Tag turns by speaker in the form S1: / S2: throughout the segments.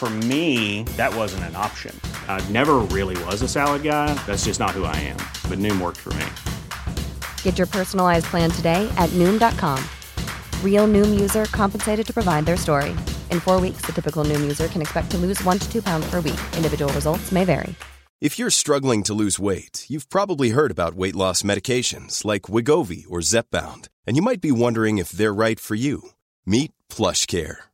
S1: For me, that wasn't an option. I never really was a salad guy. That's just not who I am. But Noom worked for me.
S2: Get your personalized plan today at Noom.com. Real Noom user compensated to provide their story. In four weeks, the typical Noom user can expect to lose one to two pounds per week. Individual results may vary.
S3: If you're struggling to lose weight, you've probably heard about weight loss medications like Wegovy or Zepbound, and you might be wondering if they're right for you. Meet PlushCare,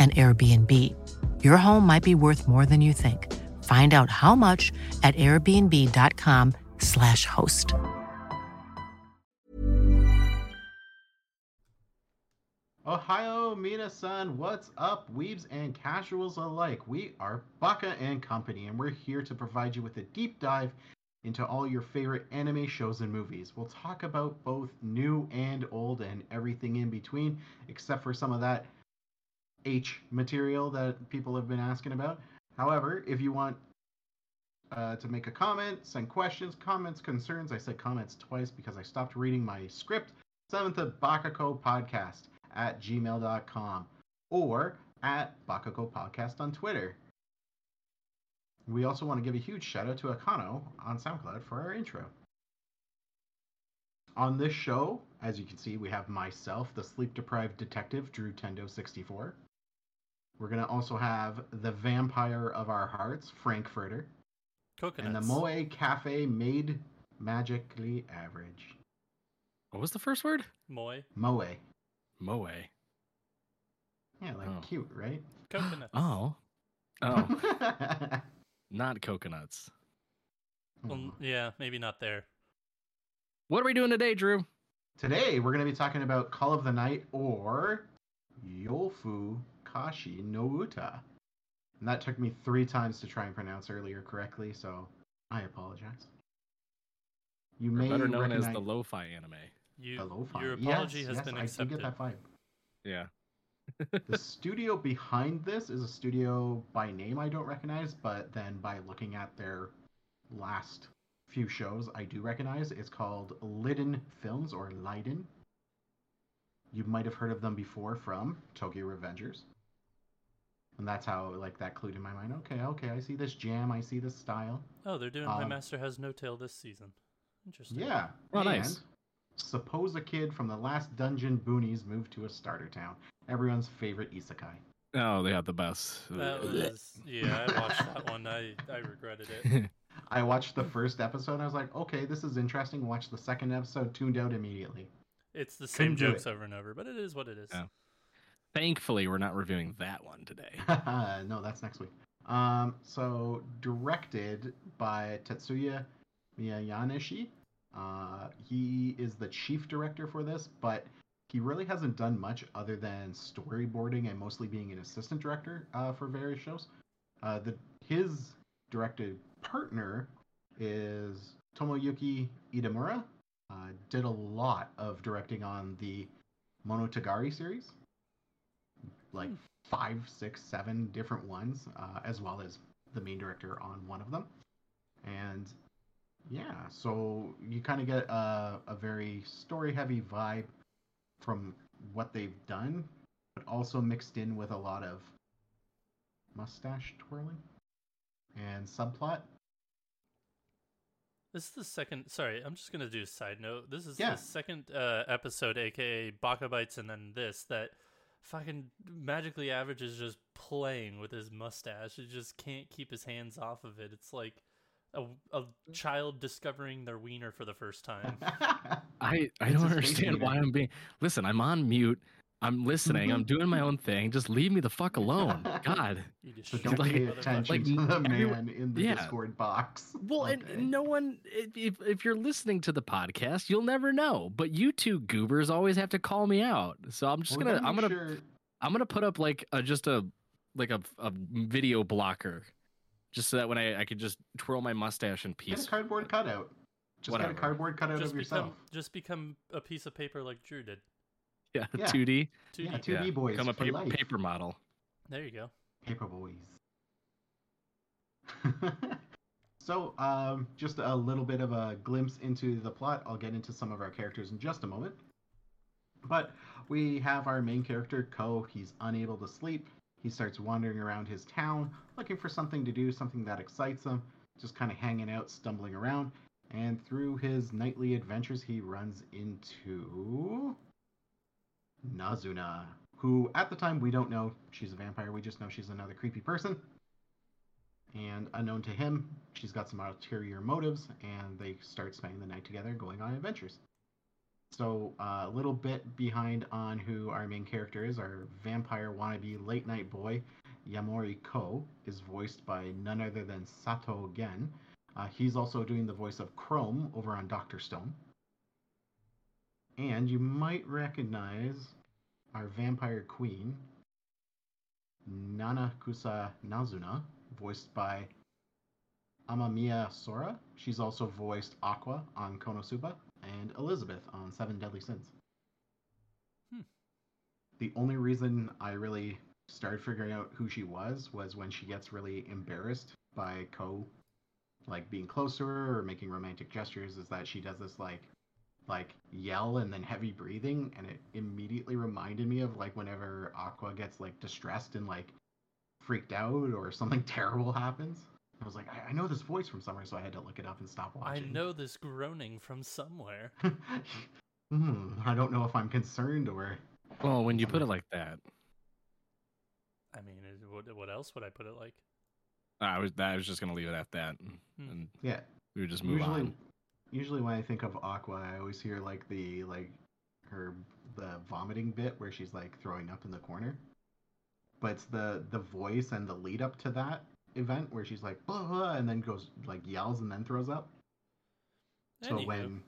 S4: an Airbnb. Your home might be worth more than you think. Find out how much at airbnb.com/slash host.
S5: Ohio Mina-san, what's up, weebs and casuals alike? We are Baka and Company, and we're here to provide you with a deep dive into all your favorite anime shows and movies. We'll talk about both new and old and everything in between, except for some of that H material that people have been asking about. However, if you want uh, to make a comment, send questions, comments, concerns, I said comments twice because I stopped reading my script. Seventh of Bakako Podcast at gmail.com or at Bakako Podcast on Twitter. We also want to give a huge shout out to Akano on SoundCloud for our intro. On this show, as you can see, we have myself, the sleep deprived detective, Drew Tendo64. We're going to also have the vampire of our hearts, Frankfurter.
S6: Coconuts.
S5: And the Moe Cafe made magically average.
S7: What was the first word?
S6: Moe.
S5: Moe.
S7: Moe.
S5: Yeah, like
S7: Oh.
S5: cute, right?
S6: Coconuts.
S7: Oh. Oh, not coconuts.
S6: Well, yeah, maybe not there.
S7: What are we doing today, Drew?
S5: Today we're going to be talking about Call of the Night or Yofu Kashi no Uta. And that took me three times to try and pronounce earlier correctly, so I apologize. You
S7: Or
S5: may
S7: better known
S5: recognize
S7: as the lo-fi anime.
S6: You,
S5: the lo-fi.
S6: your apology
S5: yes,
S6: has
S5: yes,
S6: been
S5: I
S6: accepted.
S5: do get that vibe.
S7: Yeah.
S5: the studio behind this is a studio by name I don't recognize, but then by looking at their last few shows, I do recognize. It's called Liden Films or Leiden. You might have heard of them before from Tokyo Revengers. And that's how like that clued in my mind. Okay, okay, I see this jam, I see this style.
S6: Oh, they're doing My
S5: Um,
S6: Master Has No Tail this season. Interesting.
S5: Yeah.
S7: Oh, nice.
S5: Suppose a kid from the last dungeon boonies moved to a starter town. Everyone's favorite isekai.
S7: Oh, they had the best.
S6: That was yeah. I watched that one. I I regretted it.
S5: I watched the first episode I was like, okay, this is interesting. Watched the second episode, tuned out immediately.
S6: It's the same
S5: Couldn't
S6: jokes over and over, but it is what it is.
S7: Yeah. Thankfully, we're not reviewing that one today.
S5: no, that's next week. Um, so directed by Tetsuya Miyanishi. Uh, he is the chief director for this, but he really hasn't done much other than storyboarding and mostly being an assistant director uh, for various shows. Uh, the his directed partner is Tomoyuki Itamura. Uh, did a lot of directing on the Monogatari series, like five, six, seven different ones, uh, as well as the main director on one of them. And yeah, so you kind of get a, a very story heavy vibe from what they've done. but also mixed in with a lot of mustache twirling and subplot.
S6: This is the second. Sorry, I'm just gonna do a side note. This is
S5: Yeah.
S6: the second uh, episode, aka Baka Bites, and then this that fucking magically average is just playing with his mustache. He just can't keep his hands off of it. It's like a, a child discovering their wiener for the first time.
S7: I I
S5: It's
S7: don't understand
S5: face
S7: why I'm being. Listen, I'm on mute. I'm listening. I'm doing my mm-hmm. own thing. Just leave me the fuck alone. God.
S6: You just
S5: don't
S7: like-
S5: pay attention
S7: like,
S5: to the
S7: everyone-
S5: man in the
S7: yeah.
S5: Discord box.
S7: Well,
S5: Okay.
S7: and no one. If, if if you're listening to the podcast, you'll never know. But you two goobers always have to call me out. So I'm just
S5: Well,
S7: gonna. I'm gonna.
S5: sure-
S7: I'm gonna put up like a just a like a a video blocker, just so that when I I could just twirl my mustache in
S5: Get
S7: peace.
S5: a cardboard cutout. Just
S7: Whatever.
S5: get a cardboard cutout
S6: just
S5: of yourself.
S6: just become a piece of paper like Drew did.
S7: Yeah,
S5: Yeah.
S7: 2D.
S6: 2D.
S5: Yeah, 2D boys
S7: Become a
S5: for
S7: paper,
S5: life.
S7: paper model.
S6: There you go.
S5: Paper boys. so, um, just a little bit of a glimpse into the plot. I'll get into some of our characters in just a moment. But we have our main character, Ko. He's unable to sleep. He starts wandering around his town, looking for something to do, something that excites him, just kind of hanging out, stumbling around. And through his nightly adventures, he runs into Nazuna, who at the time we don't know she's a vampire. We just know she's another creepy person. And unknown to him, she's got some ulterior motives, and they start spending the night together, going on adventures. So uh, a little bit behind on who our main character is. Our vampire wannabe late night boy, Yamori Ko, is voiced by none other than Sato Gen. Uh, he's also doing the voice of Chrome over on Doctor Stone. And you might recognize our vampire queen, Nanakusa Nazuna, voiced by Amamiya Sora. She's also voiced Aqua on Konosuba and Elizabeth on Seven Deadly Sins.
S6: Hmm.
S5: The only reason I really started figuring out who she was was when she gets really embarrassed by Ko like being close to her or making romantic gestures is that she does this like like yell and then heavy breathing and it immediately reminded me of like whenever aqua gets like distressed and like freaked out or something terrible happens i was like i, I know this voice from somewhere so i had to look it up and stop watching I
S6: know this groaning from somewhere.
S5: hmm, i don't know if i'm concerned or
S7: Well, when you put it like that,
S6: I mean, what, what else would I put it like?
S7: I was I was just gonna leave it at that,
S6: Hmm.
S7: and
S5: yeah
S7: we would just move
S5: usually
S7: on.
S5: Usually when i think of aqua i always hear like the like her the vomiting bit where she's like throwing up in the corner but it's the the voice and the lead up to that event where she's like blah, blah and then goes like yells and then throws up so
S6: Anywho.
S5: when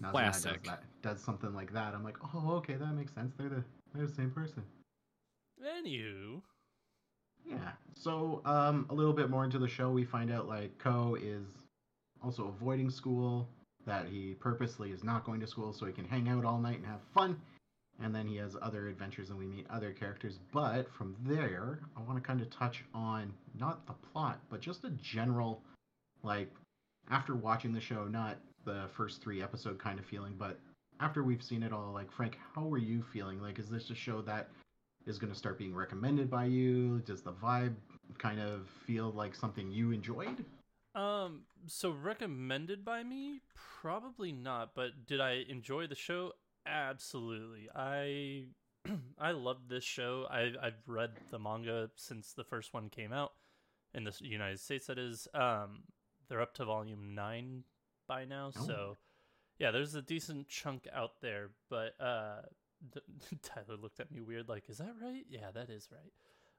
S5: Nazuna
S7: Classic.
S5: does that does something like that i'm like oh okay that makes sense they're the they're the same person
S6: Anywho,
S5: yeah. So, um, a little bit more into the show, we find out like Ko is also avoiding school, that he purposely is not going to school so he can hang out all night and have fun. And then he has other adventures and we meet other characters. But from there, I want to kind of touch on not the plot, but just a general, like, after watching the show, not the first three episode kind of feeling, but after we've seen it all, like, Frank, how are you feeling? Like, is this a show that is going to start being recommended by you? Does the vibe kind of feel like something you enjoyed?
S6: Um, so recommended by me? Probably not. But did I enjoy the show? Absolutely. I I loved this show. I I've read the manga since the first one came out in the United States. That is, um, they're up to volume nine by now.
S5: Oh.
S6: So yeah, there's a decent chunk out there. But uh, Tyler looked at me weird, like, "Is that right?" Yeah, that is right.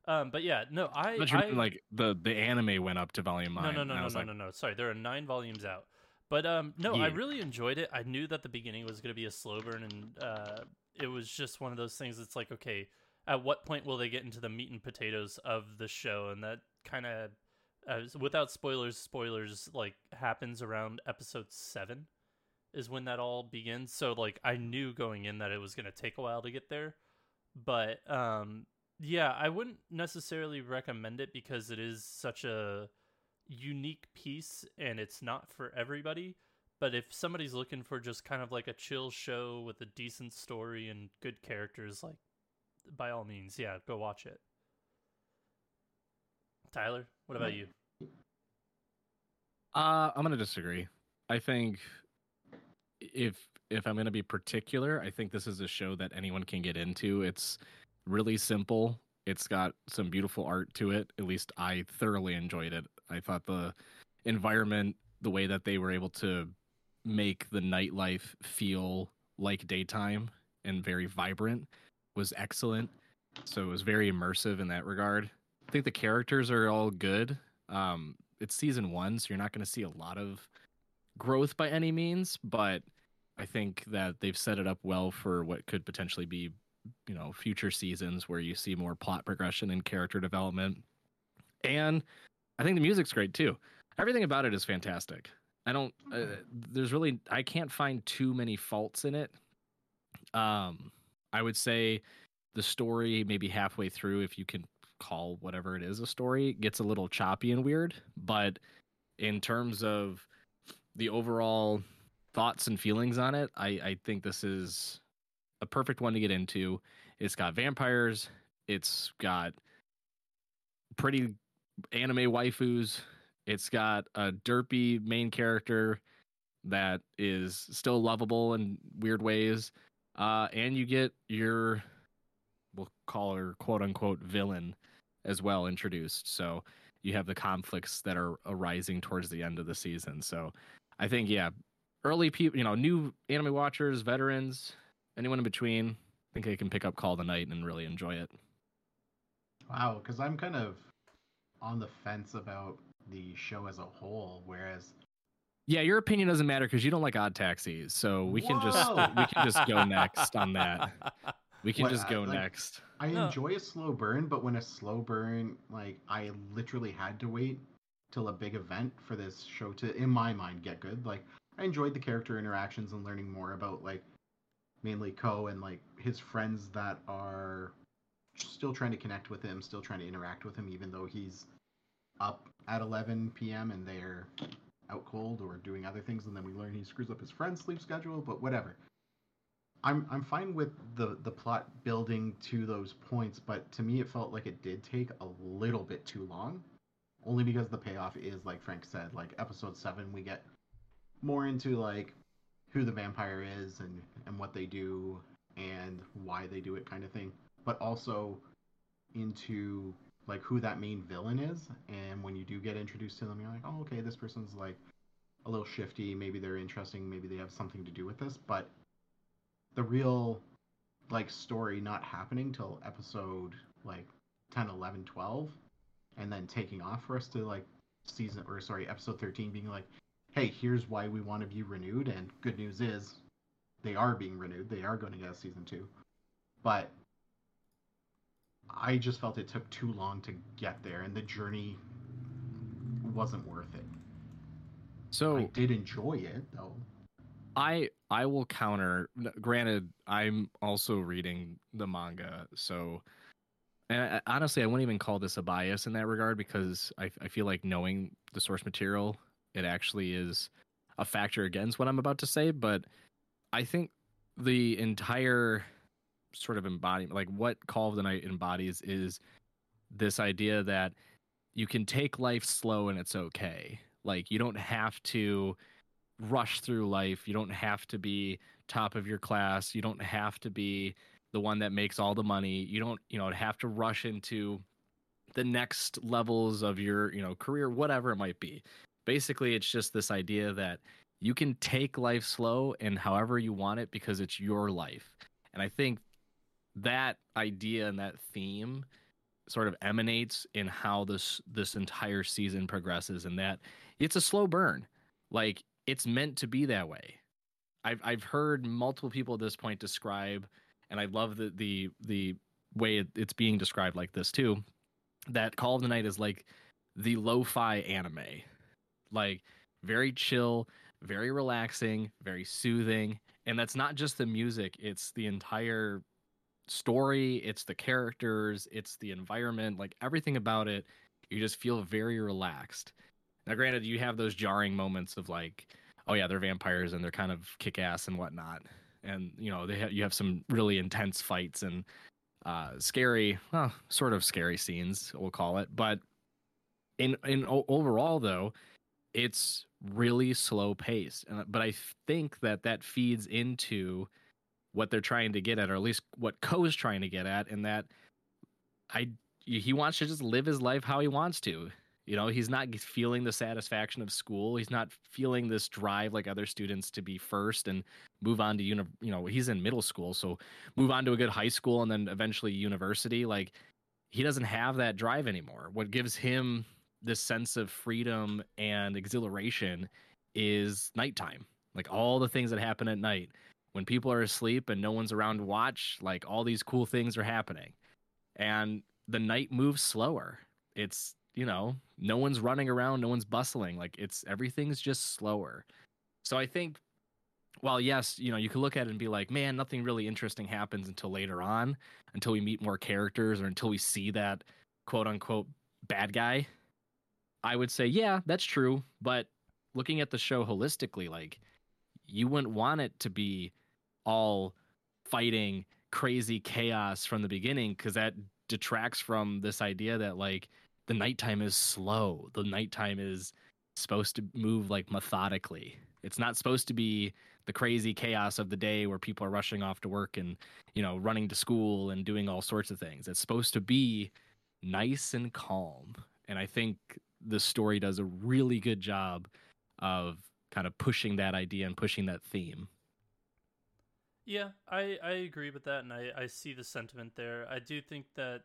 S6: Um, but yeah, no, I,
S7: But
S6: I
S7: like the the anime went up to volume
S6: no,
S7: nine.
S6: no,
S7: and
S6: no, no, no,
S7: like,
S6: no, no. Sorry, there are nine volumes out. But um, no, I really enjoyed it. I knew that the beginning was going to be a slow burn, and uh, it was just one of those things. It's like, okay, at what point will they get into the meat and potatoes of the show? And that kind of, uh, without spoilers, spoilers like happens around episode seven, is when that all begins. So like, I knew going in that it was going to take a while to get there, but um, yeah, I wouldn't necessarily recommend it because it is such a unique piece and it's not for everybody. But if somebody's looking for just kind of like a chill show with a decent story and good characters, like by all means, yeah, go watch it. Tyler, what about you?
S7: Uh, I'm gonna disagree. I think if if I'm gonna be particular, I think this is a show that anyone can get into. It's really simple. It's got some beautiful art to it. At least I thoroughly enjoyed it. I thought the environment, the way that they were able to make the nightlife feel like daytime and very vibrant was excellent. So it was very immersive in that regard. I think the characters are all good. Um, it's season one, so you're not going to see a lot of growth by any means, but I think that they've set it up well for what could potentially be, you know, future seasons where you see more plot progression and character development. And I think the music's great too. Everything about it is fantastic. I don't. Uh, there's really. I can't find too many faults in it. Um, I would say the story maybe halfway through, if you can call whatever it is a story, gets a little choppy and weird. But in terms of the overall thoughts and feelings on it, I, I think this is a perfect one to get into. It's got vampires. It's got pretty anime waifus. It's got a derpy main character that is still lovable in weird ways. Uh, and you get your, we'll call her quote unquote villain as well introduced. So you have the conflicts that are arising towards the end of the season. So I think, yeah, early people, you know, new anime watchers, veterans, anyone in between, I think I can pick up Call the Night and really enjoy it.
S5: Wow, because I'm kind of on the fence about the show as a whole, whereas
S7: yeah, your opinion doesn't matter because you don't like odd taxis, so we can just we can just go next on that. We can
S5: What,
S7: just
S5: uh,
S7: go
S5: like-
S7: next.
S5: I enjoy a slow burn, but when a slow burn, like I literally had to wait till a big event for this show to, in my mind, get good. Like I enjoyed the character interactions and learning more about like mainly Ko and like his friends that are still trying to connect with him, still trying to interact with him, even though he's up at 11 p.m. and they're out cold or doing other things, and then we learn he screws up his friend's sleep schedule. But whatever. I'm I'm fine with the the plot building to those points, but to me it felt like it did take a little bit too long. Only because the payoff is like Frank said, like episode seven we get more into like who the vampire is and and what they do and why they do it kind of thing, but also into like who that main villain is. And when you do get introduced to them you're like, "Oh, okay, this person's like a little shifty, maybe they're interesting, maybe they have something to do with this." But the real like story not happening till episode like 10 11 12 and then taking off for us to like season or sorry episode 13 being like hey here's why we want to be renewed and good news is they are being renewed. They are going to get a season 2 but i just felt it took too long to get there and the journey wasn't worth it.
S7: So
S5: i did enjoy it though.
S7: I I will counter. Granted, I'm also reading the manga, so and I, honestly, I wouldn't even call this a bias in that regard because I I feel like knowing the source material, it actually is a factor against what I'm about to say. But I think the entire sort of embodiment, like what Call of the Night embodies, is this idea that you can take life slow and it's okay. Like you don't have to rush through life. You don't have to be top of your class. You don't have to be the one that makes all the money. You don't, you know, have to rush into the next levels of your, you know, career, whatever it might be. Basically, it's just this idea that you can take life slow and however you want it because it's your life. And I think that idea and that theme sort of emanates in how this this entire season progresses and that it's a slow burn. Like it's meant to be that way. I've I've heard multiple people at this point describe, and I love the the the way it, it's being described like this too. That Call of the Night is like the lo-fi anime, like very chill, very relaxing, very soothing, and that's not just the music; it's the entire story, it's the characters, it's the environment, like everything about it. You just feel very relaxed. Now, granted, you have those jarring moments of like, oh yeah, they're vampires and they're kind of kick ass and whatnot, and you know they ha- you have some really intense fights and uh, scary, well, sort of scary scenes, we'll call it. But in in overall, though, it's really slow paced. But I think that that feeds into what they're trying to get at, or at least what Ko's trying to get at, in that I he wants to just live his life how he wants to. You know, he's not feeling the satisfaction of school. He's not feeling this drive like other students to be first and move on to uni. You know, he's in middle school, so move on to a good high school and then eventually university. Like he doesn't have that drive anymore. What gives him this sense of freedom and exhilaration is nighttime. Like all the things that happen at night when people are asleep and no one's around to watch. Like all these cool things are happening, and the night moves slower. It's you know, no one's running around, no one's bustling. Like it's everything's just slower. So I think while yes, you know, you can look at it and be like, man, nothing really interesting happens until later on, until we meet more characters or until we see that quote unquote bad guy. I would say, yeah, that's true. But looking at the show holistically, like you wouldn't want it to be all fighting crazy chaos from the beginning because that detracts from this idea that like the nighttime is slow. The nighttime is supposed to move like methodically. It's not supposed to be the crazy chaos of the day where people are rushing off to work and, you know, running to school and doing all sorts of things. It's supposed to be nice and calm. And I think the story does a really good job of kind of pushing that idea and pushing that theme.
S6: Yeah, I, I agree with that, and I, I see the sentiment there. I do think that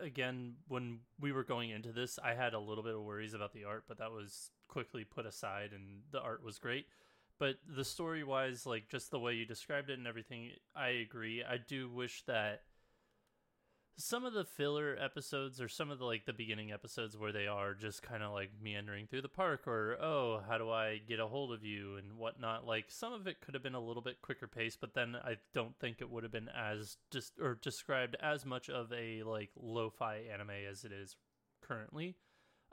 S6: again, when we were going into this, I had a little bit of worries about the art, but that was quickly put aside, and the art was great. But the story wise, like just the way you described it and everything, I agree. I do wish that some of the filler episodes or some of the like the beginning episodes where they are just kind of like meandering through the park or oh how do i get a hold of you? and whatnot like some of it could have been a little bit quicker pace but then i don't think it would have been as just or described as much of a like lo-fi anime as it is currently.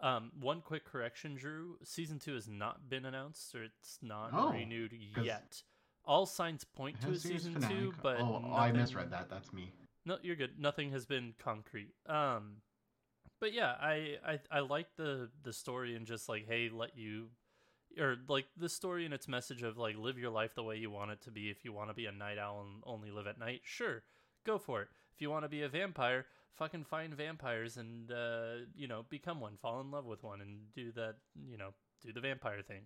S6: Um, one quick correction drew season two has not been announced or it's not oh, renewed yet. All signs point to a season two but
S5: oh, nothing... i misread that that's me
S6: no, you're good. Nothing has been concrete. Um, but yeah, I, I I like the the story and just like, hey, let you, or like the story and its message of like live your life the way you want it to be. If you want to be a night owl and only live at night, sure, go for it. If you want to be a vampire, fucking find vampires and uh, you know become one, fall in love with one, and do that. You know, do the vampire thing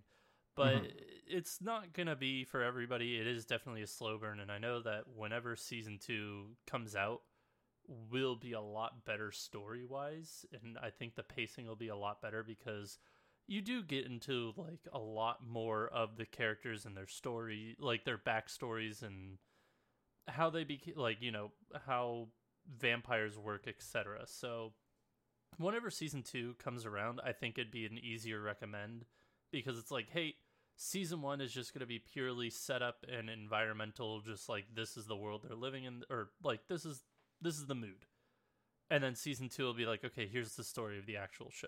S6: but mm-hmm. it's not gonna be for everybody. It is definitely a slow burn, and I know that whenever season two comes out, will be a lot better story wise, and I think the pacing will be a lot better because you do get into like a lot more of the characters and their story, like their backstories and how they became, like you know how vampires work, etc. So whenever season two comes around, I think it'd be an easier recommend because it's like, hey, season one is just going to be purely set up and environmental, just like this is the world they're living in, or like this is this is the mood, and then season two will be like, okay, here's the story of the actual show.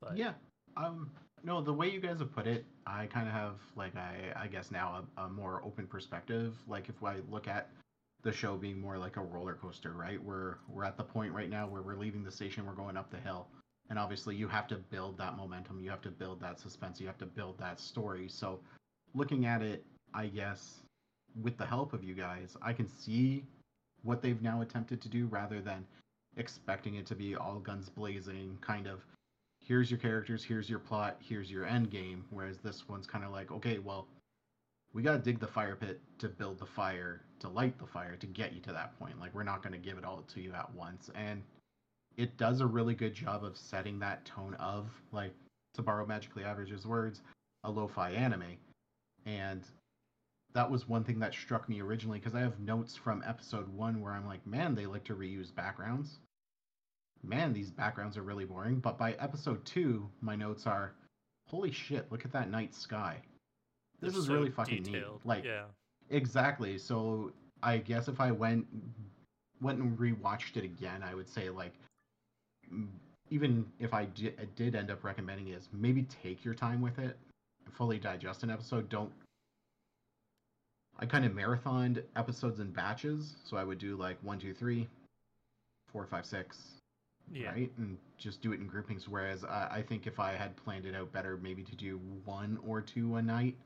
S5: But yeah, um, no, the way you guys have put it, I kind of have like I I guess now a, a more open perspective. Like if I look at the show being more like a roller coaster, right? We're we're at the point right now where we're leaving the station, we're going up the hill and obviously you have to build that momentum you have to build that suspense you have to build that story. So looking at it i guess with the help of you guys i can see what they've now attempted to do rather than expecting it to be all guns blazing kind of here's your characters here's your plot here's your end game. Whereas this one's kind of like okay well we got to dig the fire pit to build the fire to light the fire to get you to that point. Like we're not going to give it all to you at once. And it does a really good job of setting that tone of like to borrow magically average's words a lo-fi anime. And that was one thing that struck me originally because i have notes from episode one where i'm like man they like to reuse backgrounds. Man these backgrounds are really boring. But by episode two my notes are holy shit look at that night sky. This They're is so really fucking detailed. neat like yeah. exactly. So i guess if i went went and rewatched it again i would say like even if I di- did end up recommending is maybe take your time with it, fully digest an episode. Don't. I kind of marathoned episodes in batches, so I would do like one, two, three, four, five, six,
S6: Yeah.
S5: right, and just do it in groupings. Whereas I, I think if I had planned it out better, maybe to do one or two a night,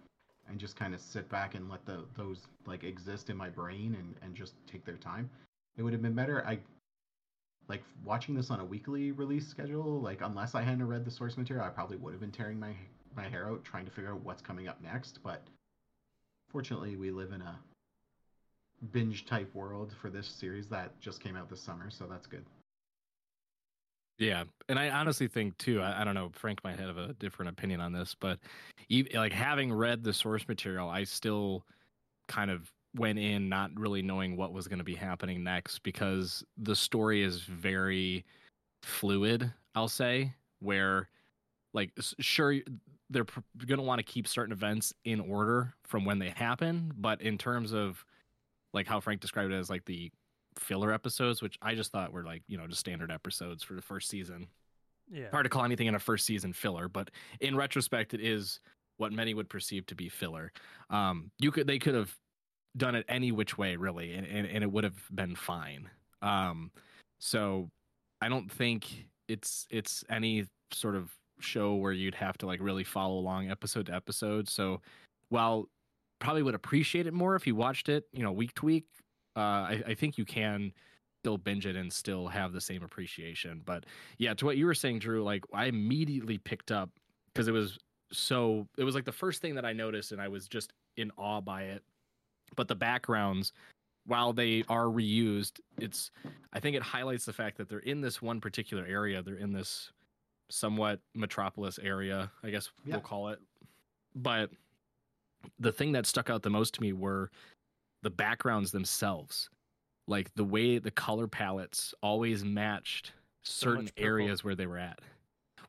S5: and just kind of sit back and let the those like exist in my brain and and just take their time, it would have been better. I like watching this on a weekly release schedule. Like unless I hadn't read the source material, I probably would have been tearing my my hair out trying to figure out what's coming up next. But fortunately, we live in a binge type world for this series that just came out this summer, so that's good.
S7: Yeah, and I honestly think too. I, I don't know. Frank might have a different opinion on this, but e- like having read the source material, I still kind of went in not really knowing what was going to be happening next because the story is very fluid. I'll say where, like, sure they're pr- going to want to keep certain events in order from when they happen, but in terms of like how Frank described it as like the filler episodes, which I just thought were like, you know, just standard episodes for the first season.
S6: Yeah.
S7: Hard to call anything in a first season filler, but in retrospect, it is what many would perceive to be filler. Um, you could they could have done it any which way, really, and, and, and it would have been fine. Um, so I don't think it's it's any sort of show where you'd have to like really follow along episode to episode. So while probably would appreciate it more if you watched it, you know, week to week, uh, I, I think you can still binge it and still have the same appreciation. But yeah, to what you were saying, Drew, like I immediately picked up because it was so it was like the first thing that I noticed and I was just in awe by it. But the backgrounds, while they are reused, it's I think it highlights the fact that they're in this one particular area. They're in this somewhat metropolis area, I guess
S5: Yeah.
S7: we'll call it. But the thing that stuck out the most to me were the backgrounds themselves like the way the color palettes always matched certain
S6: purple.
S7: areas where they were at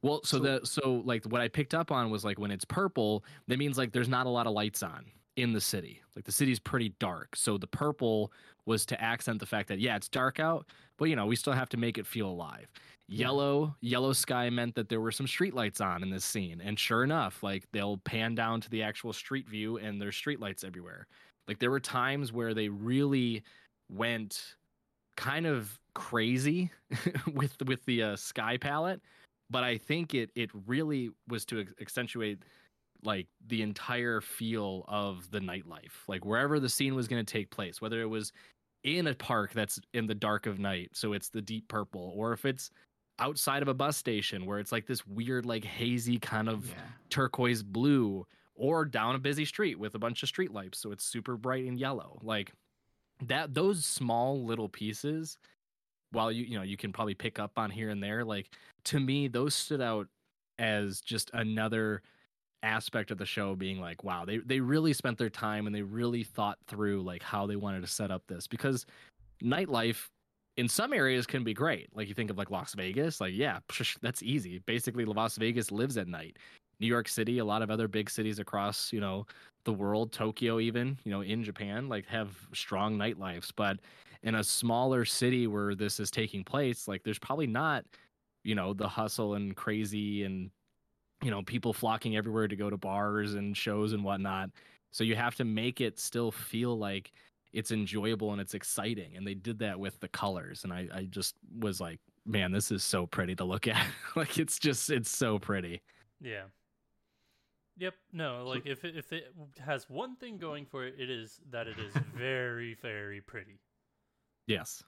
S7: well so,
S5: So-
S7: the so like what i picked up on was like when it's purple that means like there's not a lot of lights on in the city. Like the city's pretty dark. So the purple was to accent the fact that yeah it's dark out but you know we still have to make it feel alive. Yellow yellow sky meant that there were some streetlights on in this scene. And sure enough like they'll pan down to the actual street view and there's streetlights everywhere. Like there were times where they really went kind of crazy with with the uh, sky palette but i think it it really was to accentuate like the entire feel of the nightlife like wherever the scene was going to take place whether it was in a park that's in the dark of night so it's the deep purple or if it's outside of a bus station where it's like this weird like hazy kind of
S5: Yeah.
S7: turquoise blue or down a busy street with a bunch of street lights so it's super bright and yellow like that those small little pieces while you you know you can probably pick up on here and there like to me those stood out as just another aspect of the show being like wow they they really spent their time and they really thought through like how they wanted to set up this because nightlife in some areas can be great. Like you think of like Las Vegas like yeah psh, that's easy. Basically Las Vegas lives at night. New York City a lot of other big cities across you know the world Tokyo even you know in Japan like have strong nightlives but in a smaller city where this is taking place like there's probably not you know the hustle and crazy and you know people flocking everywhere to go to bars and shows and whatnot so you have to make it still feel like it's enjoyable and it's exciting and they did that with the colors and i, I just was like man this is so pretty to look at like it's just it's so pretty
S6: Yeah. Yep. No, like if it, if it has one thing going for it, it is that it is very very pretty.
S7: yes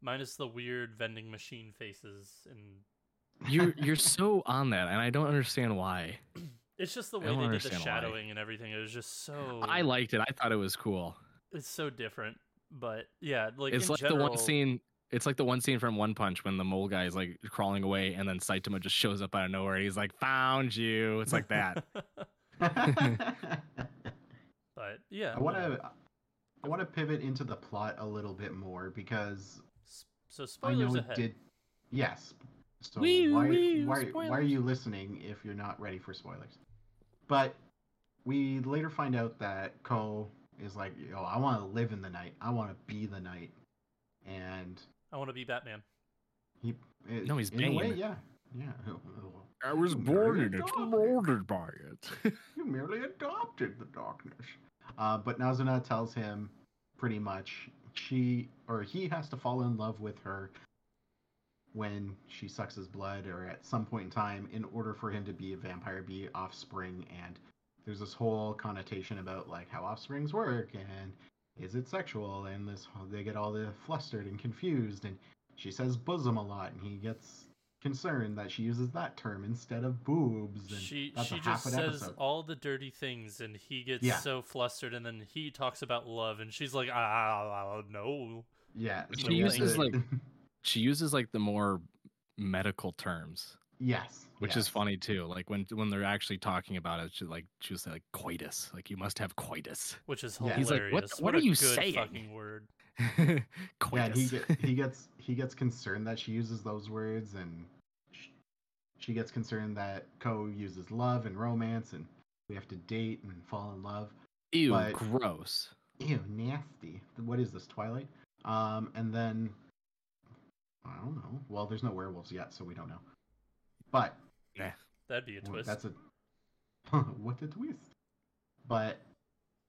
S6: Minus the weird vending machine faces and
S7: you're you're so on that and i don't understand why
S6: it's just the way
S7: don't
S6: they did the
S7: understand why.
S6: shadowing and everything. It was just so
S7: i liked it i thought it was cool
S6: it's so different. But yeah, like
S7: it's
S6: in
S7: like the one scene it's like the one scene from one punch when the mole guy is like crawling away and then saitama just shows up out of nowhere he's like found you it's like that
S6: but yeah,
S5: I want to I want to pivot into the plot a little bit more because
S6: S- So
S5: I know
S6: spoilers
S5: it
S6: ahead.
S5: did. Yes. So
S7: Wee,
S5: why
S7: wee,
S5: why why are you listening if you're not ready for spoilers? But we later find out that Ko is like, yo, I want to live in the night. I want to be the night, and
S6: I want to be Batman.
S5: he it-
S7: No, he's
S5: in a way, yeah, yeah.
S7: i was born in it
S5: adopted-
S7: molded by it
S5: You merely adopted the darkness. Uh, but Nazuna tells him pretty much she or he has to fall in love with her when she sucks his blood or at some point in time in order for him to be a vampire, be offspring. And there's this whole connotation about like how offsprings work and is it sexual and this they get all the flustered and confused and she says bosom a lot and he gets concerned that she uses that term instead of boobs and
S6: She
S5: that's
S6: she
S5: a half
S6: just
S5: an
S6: says
S5: episode.
S6: all the dirty things, and he gets
S5: Yeah.
S6: so flustered, and then he talks about love, and she's like, ah, no.
S5: yeah
S7: She
S5: so we
S7: uses,
S5: to-
S7: like- She uses like the more medical terms,
S5: yes
S7: which
S5: yes.
S7: is funny too. Like when when they're actually talking about it, she like she was like coitus, like you must have coitus.
S6: Which is hilarious.
S7: He's like, "What- what
S6: a
S7: are you
S6: good
S7: saying?"
S6: Fucking word.
S5: yeah
S7: coitus.
S5: and he he gets he gets concerned that she uses those words and sh- she gets concerned that Ko uses love and romance and we have to date and fall in love
S7: Ew,
S5: but-
S7: gross.
S5: ew nasty what is this twilight um and then i don't know well there's no werewolves yet so we don't know but yeah,
S6: That'd be a
S5: Well,
S6: twist.
S5: That's a what a twist. But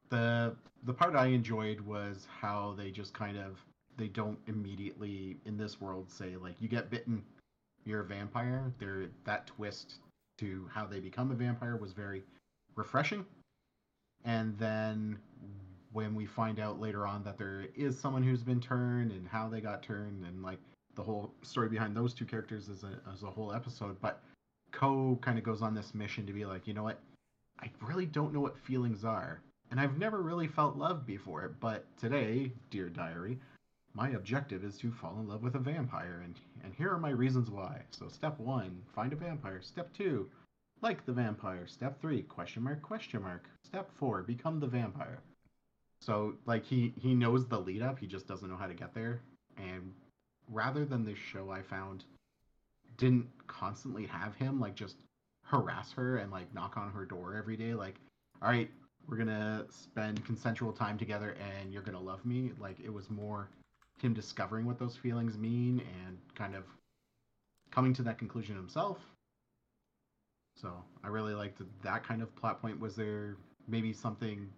S5: the the part I enjoyed was how they just kind of they don't immediately in this world say like you get bitten, you're a vampire. There that twist to how they become a vampire was very refreshing. And then when we find out later on that there is someone who's been turned and how they got turned and like the whole story behind those two characters as a as a whole episode, but Ko kind of goes on this mission to be like, you know what? I really don't know what feelings are. And I've never really felt love before, but today, dear diary, my objective is to fall in love with a vampire and and here are my reasons why. So step 1, find a vampire. Step 2, like the vampire. Step 3, question mark question mark. Step 4, become the vampire. So like he he knows the lead up, he just doesn't know how to get there. And rather than this show I found didn't constantly have him like just harass her and like knock on her door every day like all right we're gonna spend consensual time together and you're gonna love me like it was more him discovering what those feelings mean and kind of coming to that conclusion himself. So i really liked that kind of plot point. Was there maybe something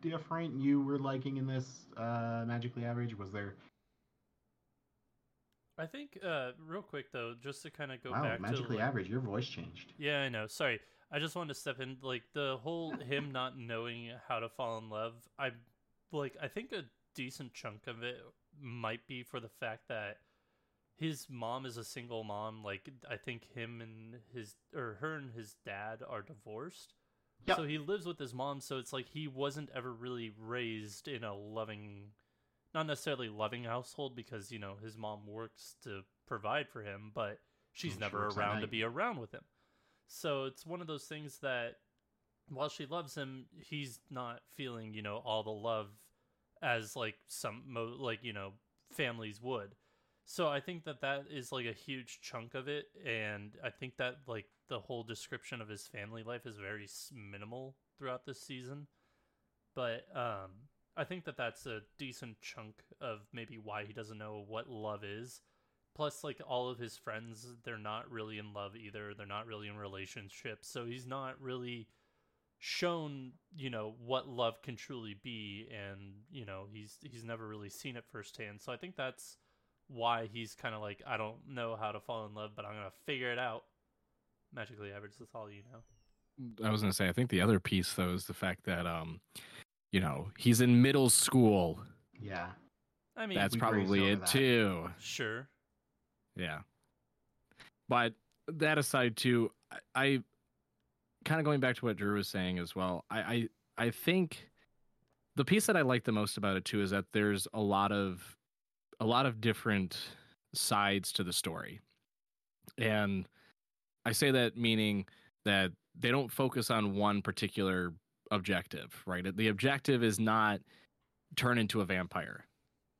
S5: different you were liking in this uh magically average? Was there
S6: I think, uh, real quick though, just to kind of go
S5: wow
S6: back
S5: magically
S6: to like,
S5: average your voice changed
S6: Yeah, I know. Sorry. I just wanted to step in like the whole him not knowing how to fall in love. I like I think a decent chunk of it might be for the fact that his mom is a single mom. Like I think him and his or her and his dad are divorced.
S5: Yep.
S6: So he lives with his mom, so it's like he wasn't ever really raised in a loving not necessarily loving household because, you know, his mom works to provide for him, but she's
S5: she
S6: never around to be around with him. So it's one of those things that while she loves him, he's not feeling, you know, all the love as like some mo- like, you know, families would. So I think that that is like a huge chunk of it and I think that like the whole description of his family life is very minimal throughout this season. But um I think that that's a decent chunk of maybe why he doesn't know what love is. Plus like all of his friends they're not really in love either. They're not really in relationships. So he's not really shown you know what love can truly be. And you know he's he's never really seen it firsthand. So i think that's why he's kind of like i don't know how to fall in love but i'm gonna figure it out. Magically average that's all you know.
S7: I was gonna say, I think the other piece though is the fact that um, you know, he's in middle school.
S5: yeah
S6: i mean
S7: That's probably it
S5: that.
S7: too.
S6: sure
S7: Yeah. But that aside too, I, I kind of going back to what Drew was saying as well. I, I I think the piece that I like the most about it too is that there's a lot of a lot of different sides to the story. And I say that meaning that they don't focus on one particular objective, right? The objective is not turn into a vampire.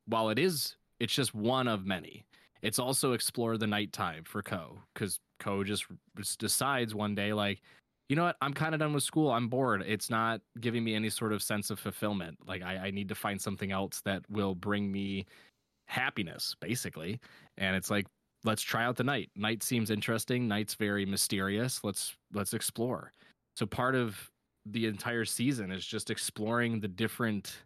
S7: While it is, it's just one of many. It's also explore the nighttime for Ko because Ko just just decides one day, like, you know what, I'm kind of done with school. I'm bored. It's not giving me any sort of sense of fulfillment. Like, I, I need to find something else that will bring me happiness, basically. And it's like, let's try out the night. Night seems interesting. Night's very mysterious. Let's let's explore. So part of the entire season is just exploring the different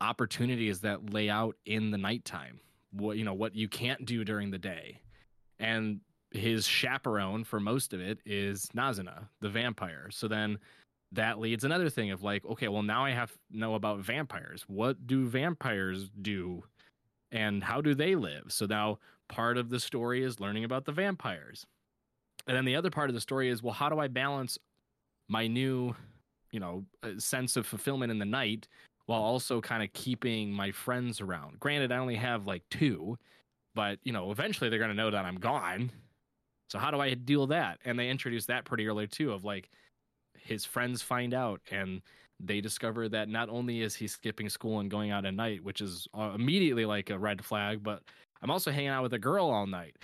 S7: opportunities that lay out in the nighttime. What you know, what you can't do during the day. And his chaperone for most of it is Nazuna, the vampire. So then that leads another thing of like, okay, well now I have know about vampires. What do vampires do? And how do they live? So now part of the story is learning about the vampires. And then the other part of the story is, well, how do I balance my new, you know, uh, sense of fulfillment in the night while also kind of keeping my friends around? Granted, I only have like two, but you know, eventually they're going to know that I'm gone. So how do I deal that? And they introduced that pretty early too of like his friends find out and they discover that not only is he skipping school and going out at night, which is uh, immediately like a red flag, but I'm also hanging out with a girl all night.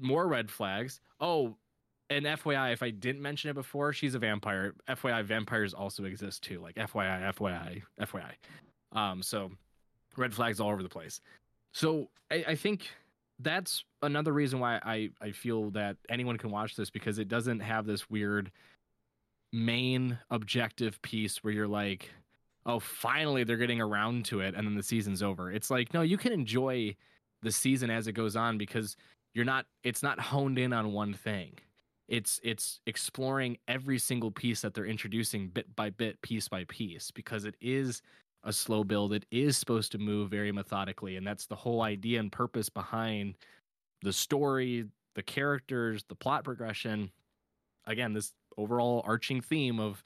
S7: More red flags. Oh, and FYI, if I didn't mention it before, she's a vampire. FYI, vampires also exist too. Like FYI, FYI, FYI. Um, so red flags all over the place. So I, I think that's another reason why I, I feel that anyone can watch this because it doesn't have this weird main objective piece where you're like, oh, finally they're getting around to it and then the season's over. It's like, no, you can enjoy the season as it goes on because you're not it's not honed in on one thing. It's it's exploring every single piece that they're introducing bit by bit, piece by piece, because it is a slow build. It is supposed to move very methodically, and that's the whole idea and purpose behind the story, the characters, the plot progression. Again, this overall arching theme of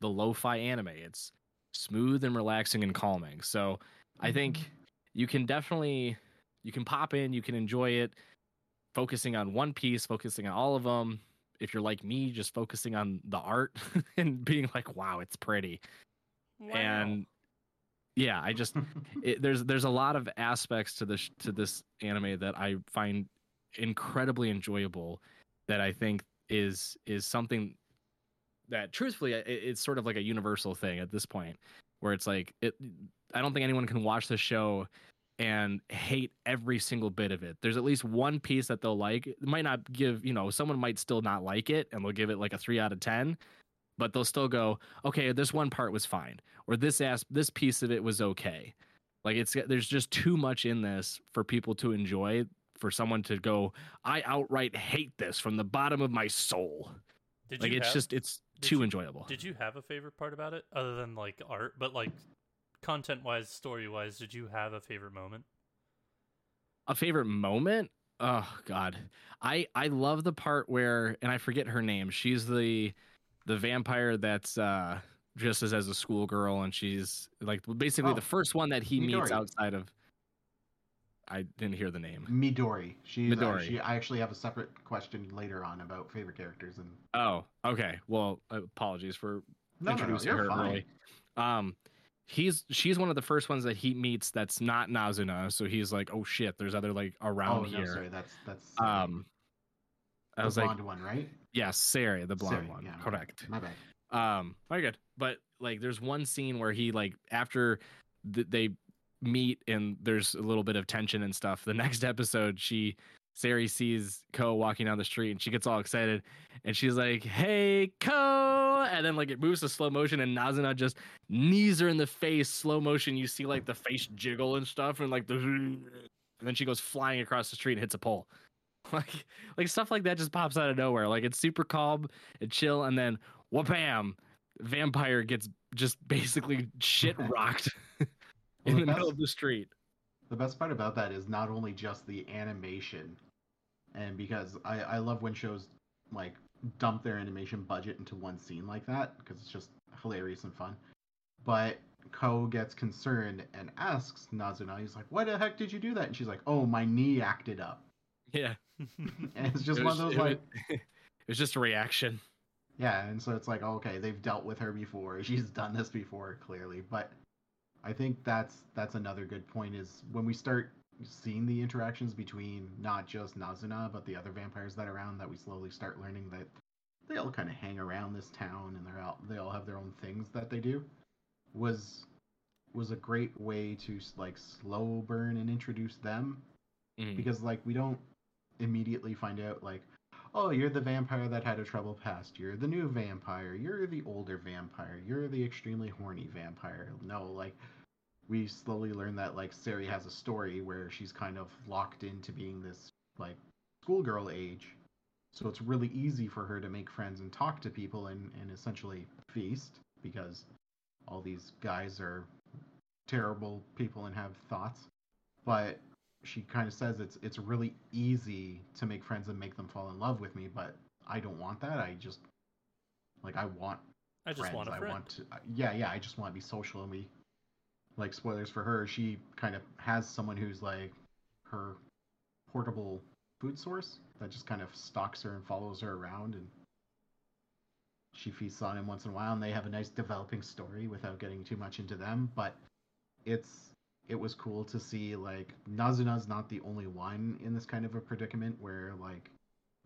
S7: the lo-fi anime. It's smooth and relaxing and calming. So I think mm-hmm. you can definitely you can pop in, you can enjoy it, focusing on one piece, focusing on all of them. If you're like me, just focusing on the art and being like, "Wow, it's pretty,"
S6: Wow.
S7: and yeah, I just it, there's there's a lot of aspects to this to this anime that I find incredibly enjoyable. That I think is is something that truthfully it, it's sort of like a universal thing at this point, where it's like it. I don't think anyone can watch the show and hate every single bit of it. There's at least one piece that they'll like. It might not give, you know, someone might still not like it and they'll give it like a 3 out of 10, but they'll still go, "Okay, this one part was fine." Or this as this piece of it was okay. Like it's there's just too much in this for people to enjoy for someone to go, "I outright hate this from the bottom of my soul."
S6: Did
S7: like it's
S6: have-
S7: just it's too
S6: you-
S7: enjoyable.
S6: Did you have a favorite part about it other than like art, but like content wise, story wise, did you have a favorite moment?
S7: a favorite moment oh god i i love the part where and i forget her name she's the the vampire that's uh just as as a schoolgirl and she's like basically
S5: Oh,
S7: the first one that he meets outside of i didn't hear the name
S5: Midori. She's uh,
S7: Midori.
S5: she, I actually have a separate question later on about favorite characters and
S7: oh okay well apologies for
S5: no, no, no,
S7: introducing her
S5: fine.
S7: early um he's she's one of the first ones that he meets that's not nazuna so he's like oh shit there's other like around
S5: oh
S7: here
S5: no, sorry, that's that's
S7: um i
S5: the
S7: was like
S5: blonde one, right?
S7: yes Seri, the blonde
S5: Seri,
S7: one
S5: yeah,
S7: correct
S5: My bad.
S7: Um, very good. But like, there's one scene where he like after th- they meet and there's a little bit of tension and stuff. The next episode, she Seri sees Ko walking down the street and she gets all excited and she's like, "Hey, Ko!" And then like it moves to slow motion and Nazuna just knees her in the face, slow motion. You see like the face jiggle and stuff and like the and then she goes flying across the street and hits a pole. Like like stuff like that just pops out of nowhere. Like it's super calm and chill, and then wha-bam, vampire gets just basically shit rocked in
S5: Well,
S7: the
S5: the
S7: middle of the street.
S5: The best part about that is not only just the animation, and because I, I love when shows like dump their animation budget into one scene like that because it's just hilarious and fun. But Ko gets concerned and asks Nazuna, he's like, "Why the heck did you do that?" And she's like, "Oh, my knee acted up."
S7: Yeah,
S5: And it's just
S7: It
S5: one of those
S7: it was-
S5: like,
S7: it was just a reaction.
S5: yeah. And so it's like, okay, they've dealt with her before. She's done this before, clearly. But I think that's that's another good point is when we start seeing the interactions between not just Nazuna but the other vampires that are around that we slowly start learning that they all kind of hang around this town and they're all they all have their own things that they do was was a great way to like slow burn and introduce them
S7: Mhm.
S5: because like we don't immediately find out like oh, you're the vampire that had a troubled past. You're the new vampire. You're the older vampire. You're the extremely horny vampire. No, like we slowly learn that like Seri has a story where she's kind of locked into being this like schoolgirl age. So it's really easy for her to make friends and talk to people and, and essentially feast because all these guys are terrible people and have thoughts. But she kind of says it's it's really easy to make friends and make them fall in love with me, but I don't want that. I just like I want
S6: I just
S5: friends.
S6: want a friend.
S5: I want to yeah, yeah, I just want to be social and we like spoilers for her, she kind of has someone who's like her portable food source that just kind of stalks her and follows her around and she feasts on him once in a while and they have a nice developing story without getting too much into them, but it's it was cool to see like Nazuna's not the only one in this kind of a predicament where like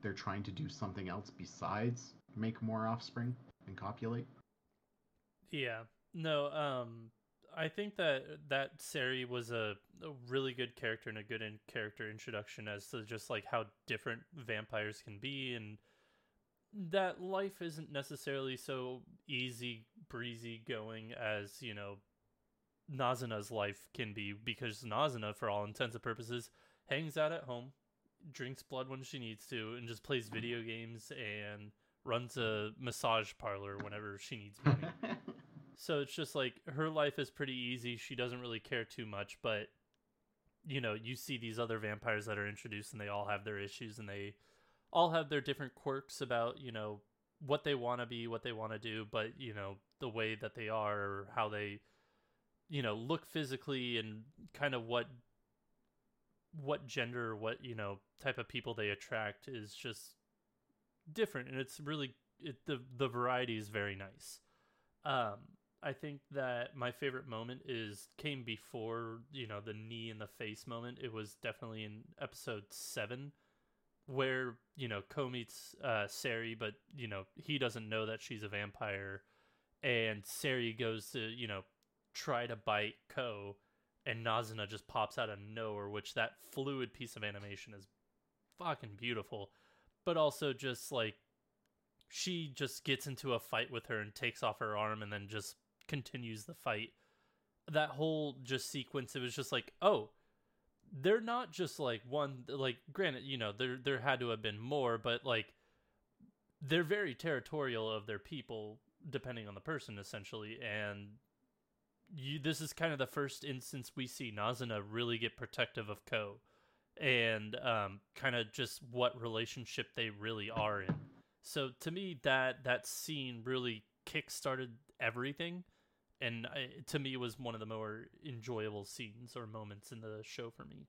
S5: they're trying to do something else besides make more offspring and copulate.
S6: Yeah. No, um I think that that Seri was a, a really good character and a good in character introduction as to just like how different vampires can be and that life isn't necessarily so easy breezy going as, you know, Nazuna's life can be because Nazuna, for all intents and purposes, hangs out at home, drinks blood when she needs to, and just plays video games and runs a massage parlor whenever she needs money. so it's just like her life is pretty easy. She doesn't really care too much, but you know, you see these other vampires that are introduced and they all have their issues and they all have their different quirks about, you know, what they want to be, what they want to do, but you know, the way that they are or how they you know look physically and kind of what what gender what you know type of people they attract is just different and it's really it, the the variety is very nice um i think that my favorite moment is came before you know the knee in the face moment it was definitely in episode 7 where you know Ko meets uh Seri but you know he doesn't know that she's a vampire and Seri goes to you know try to bite Ko, and Nazuna just pops out of nowhere, which that fluid piece of animation is fucking beautiful. But also just like she just gets into a fight with her and takes off her arm and then just continues the fight. That whole just sequence, it was just like, oh, they're not just like one like granted, you know, there there had to have been more, but like they're very territorial of their people depending on the person essentially and you this is kind of the first instance we see Nazuna really get protective of Ko and um, kind of just what relationship they really are in. So to me that that scene really kick-started everything and I, to me it was one of the more enjoyable scenes or moments in the show for me.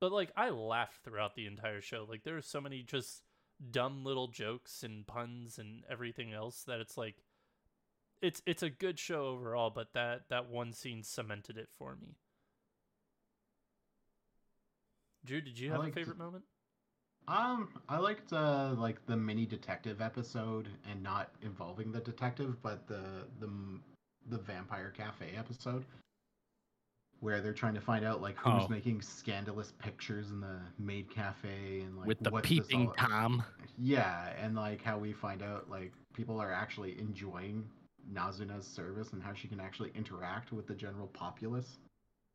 S6: But like I laughed throughout the entire show. Like there are so many just dumb little jokes and puns and everything else that it's like it's it's a good show overall, but that that one scene cemented it for me. Drew, did you have a favorite moment?
S5: Um, I liked uh like the mini detective episode and not involving the detective, but the the the vampire cafe episode where they're trying to find out like who's oh. making scandalous pictures in the maid cafe and like
S7: with the peeping tom.
S5: Yeah, and like how we find out like people are actually enjoying Nazuna's service and how she can actually interact with the general populace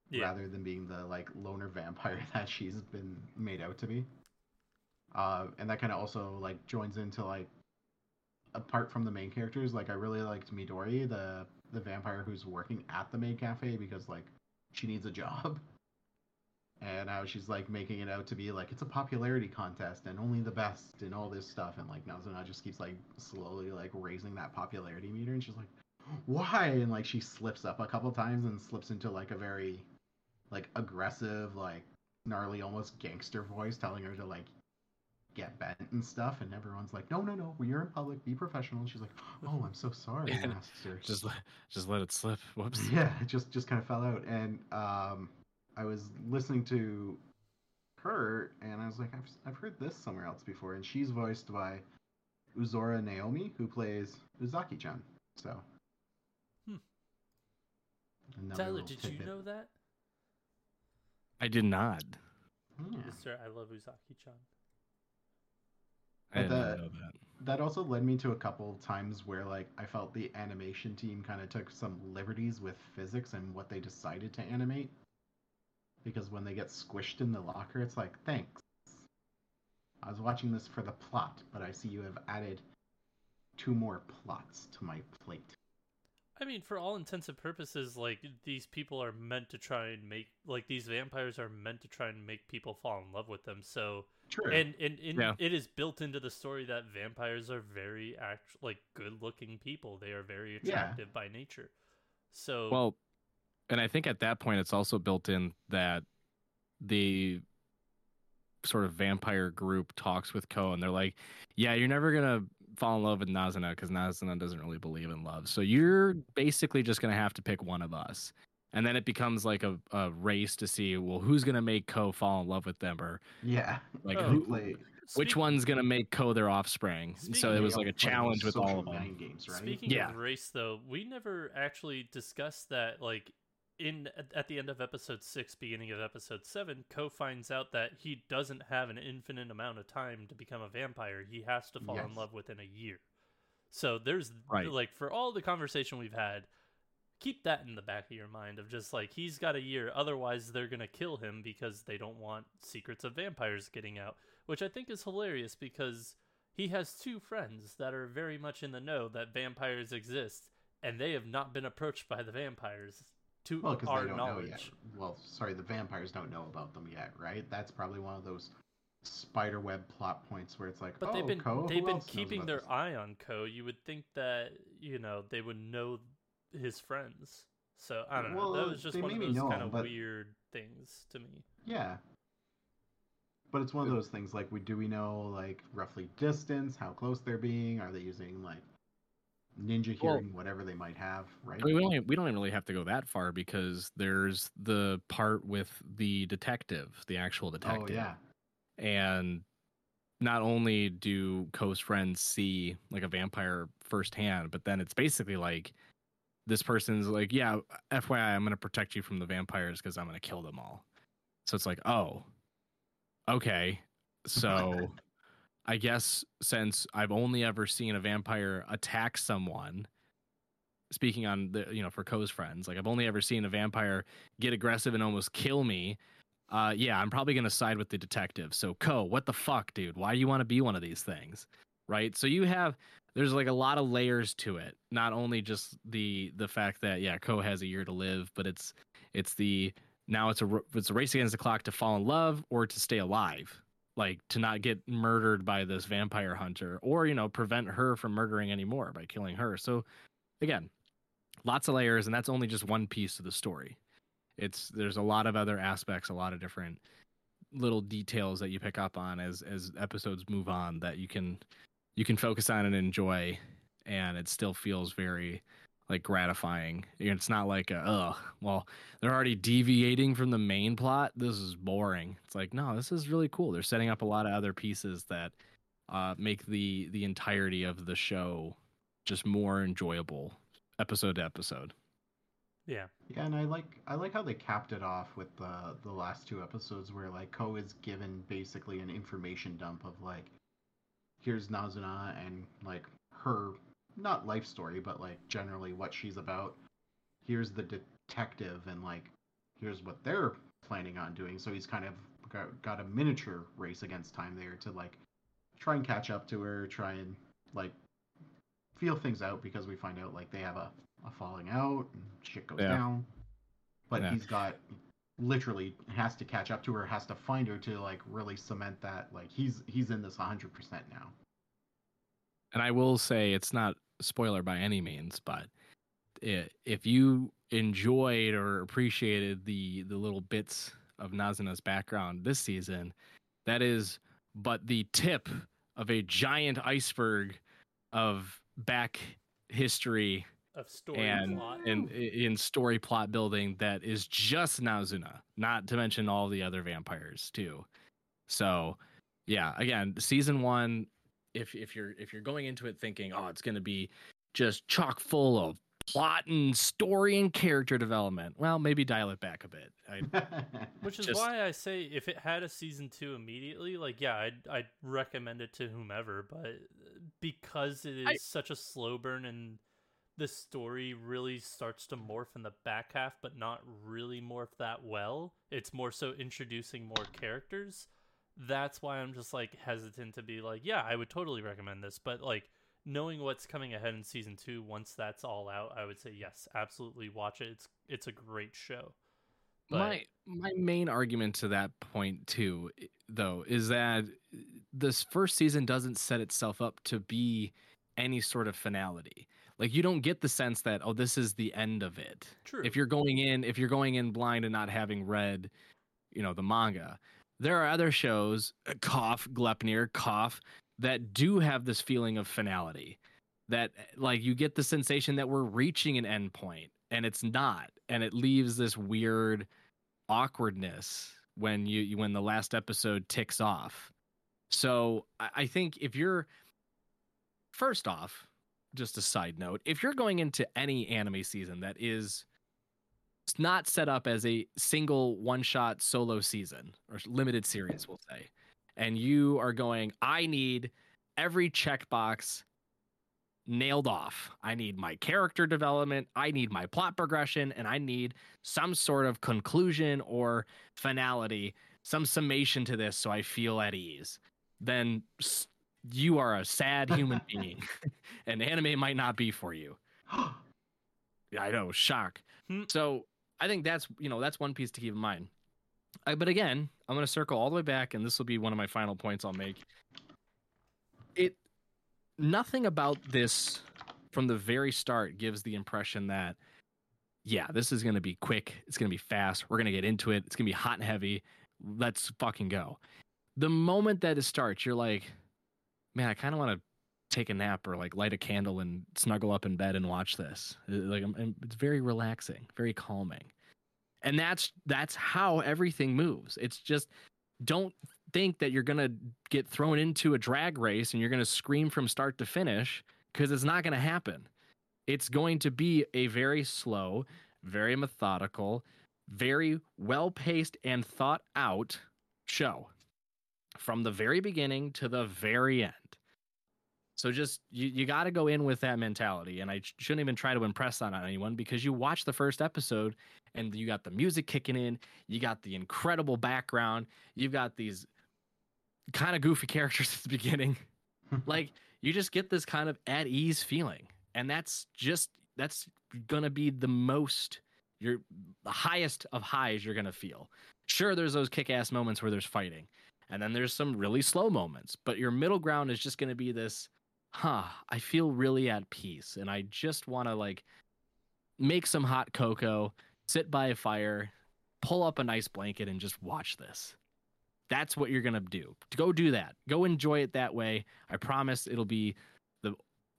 S5: yeah. rather than being the like loner vampire that she's been made out to be. Uh, and that kind of also like joins into like apart from the main characters, like I really liked Midori, the the vampire who's working at the maid cafe because like she needs a job. And now she's like making it out to be like it's a popularity contest and only the best and all this stuff. And like Nazuna just keeps like slowly like raising that popularity meter. And she's like why? And like she slips up a couple times and slips into like a very like aggressive like gnarly almost gangster voice telling her to like get bent and stuff and everyone's like no no no you're in public be professional and she's like oh i'm so sorry master
S7: just let just let it slip whoops
S5: yeah it just just kind of fell out and um I was listening to her and I was like, I've, I've heard this somewhere else before. And she's voiced by Ozora Naomi, who plays Uzaki chan. So.
S6: Hmm. Tyler, did you know that?
S7: I did not.
S6: Yeah. Sir, I love Uzaki chan.
S7: I didn't
S5: the-
S7: know that.
S5: that also led me to a couple times where like I felt the animation team kind of took some liberties with physics and what they decided to animate. Because when they get squished in the locker, it's like, thanks. I was watching this for the plot, but I see you have added two more plots to my plate.
S6: I mean, for all intents and purposes, like these people are meant to try and make like these vampires are meant to try and make people fall in love with them. So
S5: True.
S6: and and, and
S7: Yeah.
S6: it is built into the story that vampires are very act like good looking people. They are very
S5: Yeah.
S6: attractive by nature. So
S7: Well, and I think at that point it's also built in that the sort of vampire group talks with Ko and they're like, "Yeah, you're never gonna fall in love with Nazuna because Nazuna doesn't really believe in love. So you're basically just gonna have to pick one of us." And then it becomes like a, a race to see, well, who's gonna make Ko fall in love with them, or
S5: yeah.
S7: like
S6: Oh.
S7: who,
S5: Play-
S7: which one's gonna make Ko their offspring. So it was like a challenge with all of them.
S5: games, right?
S6: Speaking
S7: Yeah.
S6: of race, though, we never actually discussed that. Like in at- at the end of episode six, beginning of episode seven, Ko finds out that he doesn't have an infinite amount of time to become a vampire. He has to fall in love within a year. So there's
S7: Right.
S6: like for all the conversation we've had, keep that in the back of your mind of just like he's got a year. Otherwise, they're gonna kill him because they don't want secrets of vampires getting out. Which I think is hilarious because he has two friends that are very much in the know that vampires exist, and they have not been approached by the vampires to
S5: Well,
S6: our
S5: they don't
S6: knowledge.
S5: know yet. Well, sorry, the vampires don't know about them yet, right? That's probably one of those spiderweb plot points where it's like,
S6: But
S5: oh,
S6: they've been they've been keeping their
S5: this?
S6: eye on Ko You would think that you know they would know his friends. So I don't know. That was just one of
S5: maybe
S6: those
S5: know
S6: kind of
S5: but-
S6: weird things to me.
S5: Yeah. But it's one of those things like, we do we know like roughly distance, how close they're being? Are they using like ninja
S7: Well-
S5: hearing, whatever they might have, right?
S7: I mean, we don't, we don't even really have to go that far because there's the part with the detective, the actual oh, detective.
S5: oh yeah,
S7: And not only do Ko's friends see like a vampire firsthand, but then it's basically like this person's like, yeah, FYI, I'm going to protect you from the vampires because I'm going to kill them all. So it's like, oh, okay. So I guess since I've only ever seen a vampire attack someone, speaking on the, you know, for Ko's friends, like I've only ever seen a vampire get aggressive and almost kill me. Uh, yeah, I'm probably gonna side with the detective. So, Ko, what the fuck, dude? Why do you want to be one of these things, right? So you have there's like a lot of layers to it. Not only just the the fact that yeah, Ko has a year to live, but it's it's the now it's a it's a race against the clock to fall in love or to stay alive, like to not get murdered by this vampire hunter, or you know prevent her from murdering anymore by killing her. So again, lots of layers, and that's only just one piece of the story it's there's a lot of other aspects a lot of different little details that you pick up on as as episodes move on that you can you can focus on and enjoy and it still feels very like gratifying. It's not like a, ugh well they're already deviating from the main plot. This is boring. It's like no this is really cool. They're setting up a lot of other pieces that uh, make the the entirety of the show just more enjoyable episode to episode.
S6: Yeah.
S5: yeah, and I like I like how they capped it off with the the last two episodes where like Ko is given basically an information dump of like, here's Nazuna and like her not life story, but like generally what she's about. Here's the detective and like here's what they're planning on doing. So he's kind of got, got a miniature race against time there to like try and catch up to her, try and like feel things out because we find out like they have a, a falling out and shit goes
S7: Yeah.
S5: down. But
S7: Yeah.
S5: he's got literally has to catch up to her, has to find her to like really cement that like he's he's in this 100% now.
S7: and I will say it's not spoiler by any means, but i if you enjoyed or appreciated the the little bits of Nazuna's background this season, that is but the tip of a giant iceberg of back history
S6: Of story
S7: and
S6: plot.
S7: in in story plot building that is just Nazuna, not to mention all the other vampires too. So, yeah, again, season 1 if if you're if you're going into it thinking, "Oh, it's going to be just chock full of plot and story and character development. Well, maybe dial it back a bit. I,
S6: Which is
S7: Just-
S6: why I say if it had a season two immediately, like yeah, I'd I'd recommend it to whomever. But uh, because it is
S7: I-
S6: such a slow burn and the story really starts to morph in the back half, but not really morph that well. It's more so introducing more characters. That's why I'm just like hesitant to be like, yeah, I would totally recommend this. But like knowing what's coming ahead in season two, once that's all out, I would say yes, absolutely watch it. It's it's a great show. But-
S7: my my main argument to that point too though is that this first season doesn't set itself up to be any sort of finality like you don't get the sense that oh this is the end of it
S6: True.
S7: if you're going in if you're going in blind and not having read you know the manga there are other shows cough Gleipnir cough that do have this feeling of finality that eh, like you get the sensation that we're reaching an end point and it's not and it leaves this weird awkwardness when you, when the last episode ticks off so I think if you're first off just a side note if you're going into any anime season that is not set up as a single one shot solo season or limited series we'll say and you are going i need every checkbox nailed off. I need my character development, I need my plot progression, and I need some sort of conclusion or finality, some summation to this so I feel at ease. Then you are a sad human being, and anime might not be for you. I know, shock.
S6: Hmm.
S7: So I think that's you know that's one piece to keep in mind. I, but again, I'm going to circle all the way back, and this will be one of my final points I'll make. It nothing about this from the very start gives the impression that yeah, this is going to be quick. It's going to be fast. We're going to get into it. It's going to be hot and heavy. Let's fucking go. The moment that it starts, you're like, man, I kind of want to take a nap or like light a candle and snuggle up in bed and watch this. Uh, Like, it's very relaxing, very calming, and that's that's how everything moves. It's just don't think that you're gonna get thrown into a drag race and you're gonna scream from start to finish because it's not gonna happen. It's going to be a very slow, very methodical, very well paced and thought out show from the very beginning to the very end. So just you, you got to go in with that mentality, and I shouldn't even try to impress that on anyone because you watch the first episode and you got the music kicking in, you got the incredible background, you've got these kind of goofy characters at the beginning. like you just get this kind of at ease feeling, and that's just that's gonna be the most you're the highest of highs you're gonna feel. Sure, there's those kick-ass moments where there's fighting, and then there's some really slow moments, but your middle ground is just gonna be this huh, I feel really at peace and I just want to like make some hot cocoa, sit by a fire, pull up a nice blanket and just watch this. That's what you're going to do. Go do that. Go enjoy it that way. I promise it'll be the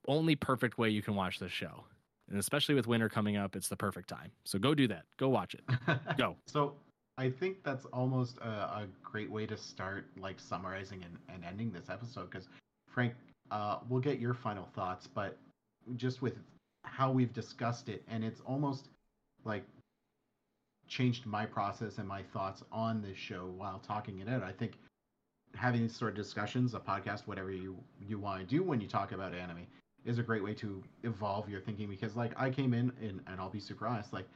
S7: only perfect way you can watch this show. And especially with winter coming up, it's the perfect time. So go do that. Go watch it. Go.
S5: So I think that's almost a, a great way to start, like summarizing and, and ending this episode. Because Frank, uh, we'll get your final thoughts, but just with how we've discussed it, and it's almost like changed my process and my thoughts on this show while talking it out. I think having these sort of discussions, a podcast, whatever you you want to do when you talk about anime, is a great way to evolve your thinking. Because like I came in, and, and I'll be super honest, like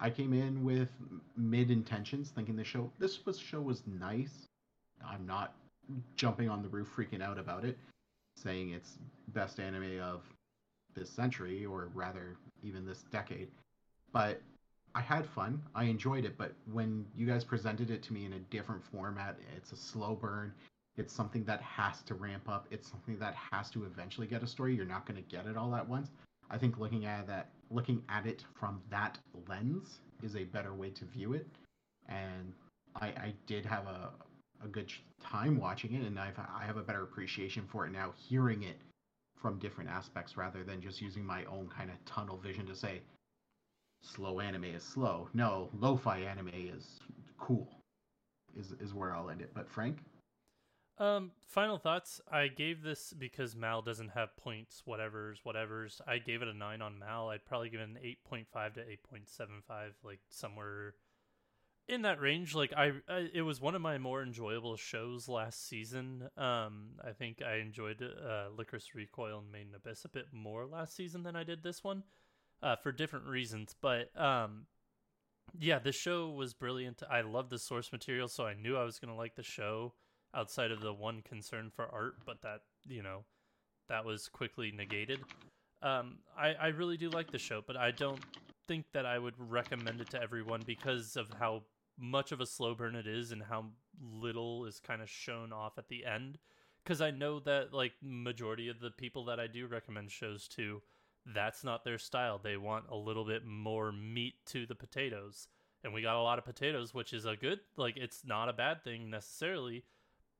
S5: I came in with mid intentions, thinking the show this was show was nice. I'm not jumping on the roof freaking out about it, saying it's best anime of this century or rather even this decade. But I had fun. I enjoyed it, but when you guys presented it to me in a different format, it's a slow burn. It's something that has to ramp up. It's something that has to eventually get a story. You're not going to get it all at once. I think looking at that, looking at it from that lens is a better way to view it. And I, I did have a, a good time watching it, and I've, I have a better appreciation for it now, hearing it from different aspects rather than just using my own kind of tunnel vision to say slow anime is slow. No, lo-fi anime is cool. Is is where I'll end it. But Frank,
S6: Um, final thoughts. I gave this because Mal doesn't have points, whatever's, whatever's. I gave it a nine on Mal. I'd probably give it an eight point five to eight point seven five, like somewhere in that range. Like I, I, it was one of my more enjoyable shows last season. Um, I think I enjoyed uh, Lycoris Recoil and Made in Abyss a bit more last season than I did this one, uh, for different reasons. But um, yeah, the show was brilliant. I love the source material, so I knew I was gonna like the show outside of the one concern for art, but that you know that was quickly negated. Um, I I really do like the show, but I don't think that I would recommend it to everyone because of how much of a slow burn it is and how little is kind of shown off at the end. Because I know that like majority of the people that I do recommend shows to, that's not their style. They want a little bit more meat to the potatoes. And we got a lot of potatoes, which is a good like it's not a bad thing necessarily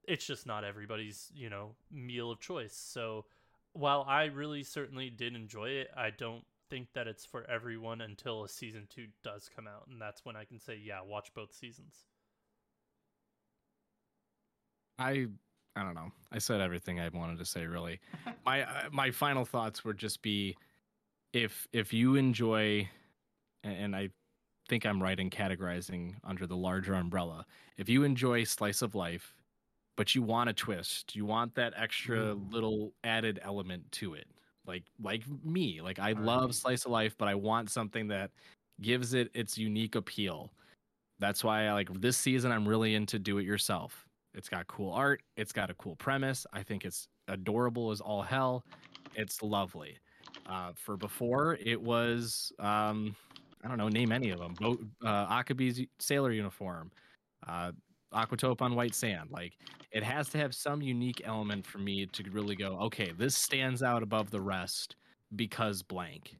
S6: it's just not everybody's you know meal of choice so while i really certainly did enjoy it i don't think that it's for everyone until a season two does come out and that's when i can say yeah watch both seasons
S7: I I don't know. I said everything I wanted to say. Really, my uh, my final thoughts would just be if if you enjoy, and I think I'm right in categorizing under the larger umbrella. If you enjoy slice of life, but you want a twist. You want that extra
S5: Mm.
S7: little added element to it. Like like me, like I
S5: Right.
S7: love slice of life, but I want something that gives it its unique appeal. That's why I like this season I'm really into do it yourself. It's got cool art, it's got a cool premise. I think it's adorable as all hell. It's lovely. Uh, for before, it was um, I don't know, name any of them. Bo- uh, Akebi's sailor uniform, uh, Aquatope on white sand. Like it has to have some unique element for me to really go, okay, this stands out above the rest because blank.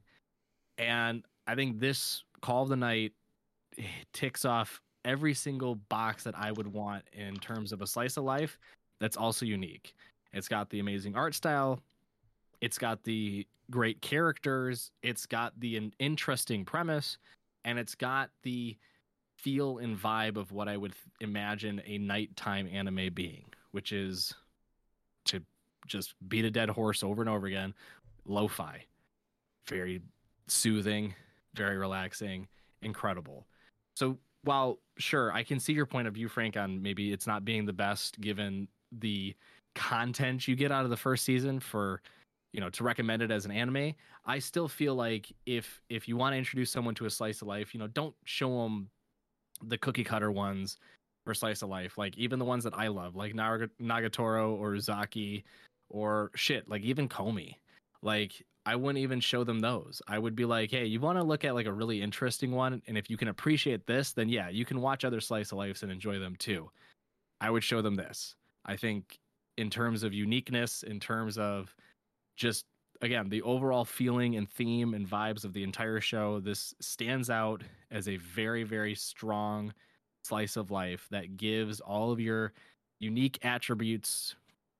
S7: And I think this Call of the Night eh, ticks off every single box that I would want in terms of a slice of life that's also unique. It's got the amazing art style, it's got the great characters, it's got the in- interesting premise, and it's got the feel and vibe of what I would imagine a nighttime anime being, which is to just beat a dead horse over and over again, lo-fi. Very soothing, very relaxing, incredible. So while sure, I can see your point of view, Frank, on maybe it's not being the best given the content you get out of the first season for you know to recommend it as an anime i still feel like if if you want to introduce someone to a slice of life you know don't show them the cookie cutter ones for slice of life like even the ones that i love like Naga- nagatoro or zaki or shit like even komi. Like i wouldn't even show them those. I would be like hey you want to look at like a really interesting one and if you can appreciate this then yeah you can watch other slice of lives and enjoy them too. I would show them this. I think in terms of uniqueness in terms of just again the overall feeling and theme and vibes of the entire show this stands out as a very very strong slice of life that gives all of your unique attributes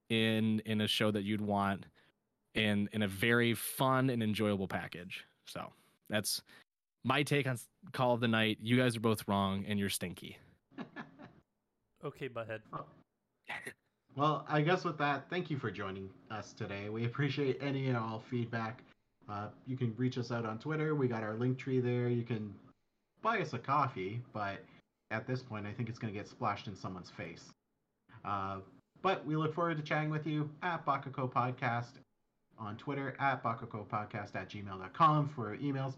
S7: in in a show that you'd want in in a very fun and enjoyable package. So that's my take on call of the night. You guys are both wrong and you're stinky.
S6: Okay butthead
S5: Well, I guess with that, thank you for joining us today. We appreciate any and all feedback. Uh, you can reach us out on Twitter. We got our link tree there. You can buy us a coffee, but at this point, I think it's going to get splashed in someone's face. Uh, but we look forward to chatting with you at Bakako Podcast on Twitter, at Bakako Podcast at gmail.com for emails.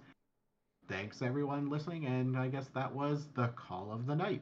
S5: Thanks, everyone, listening, and I guess that was the call of the night.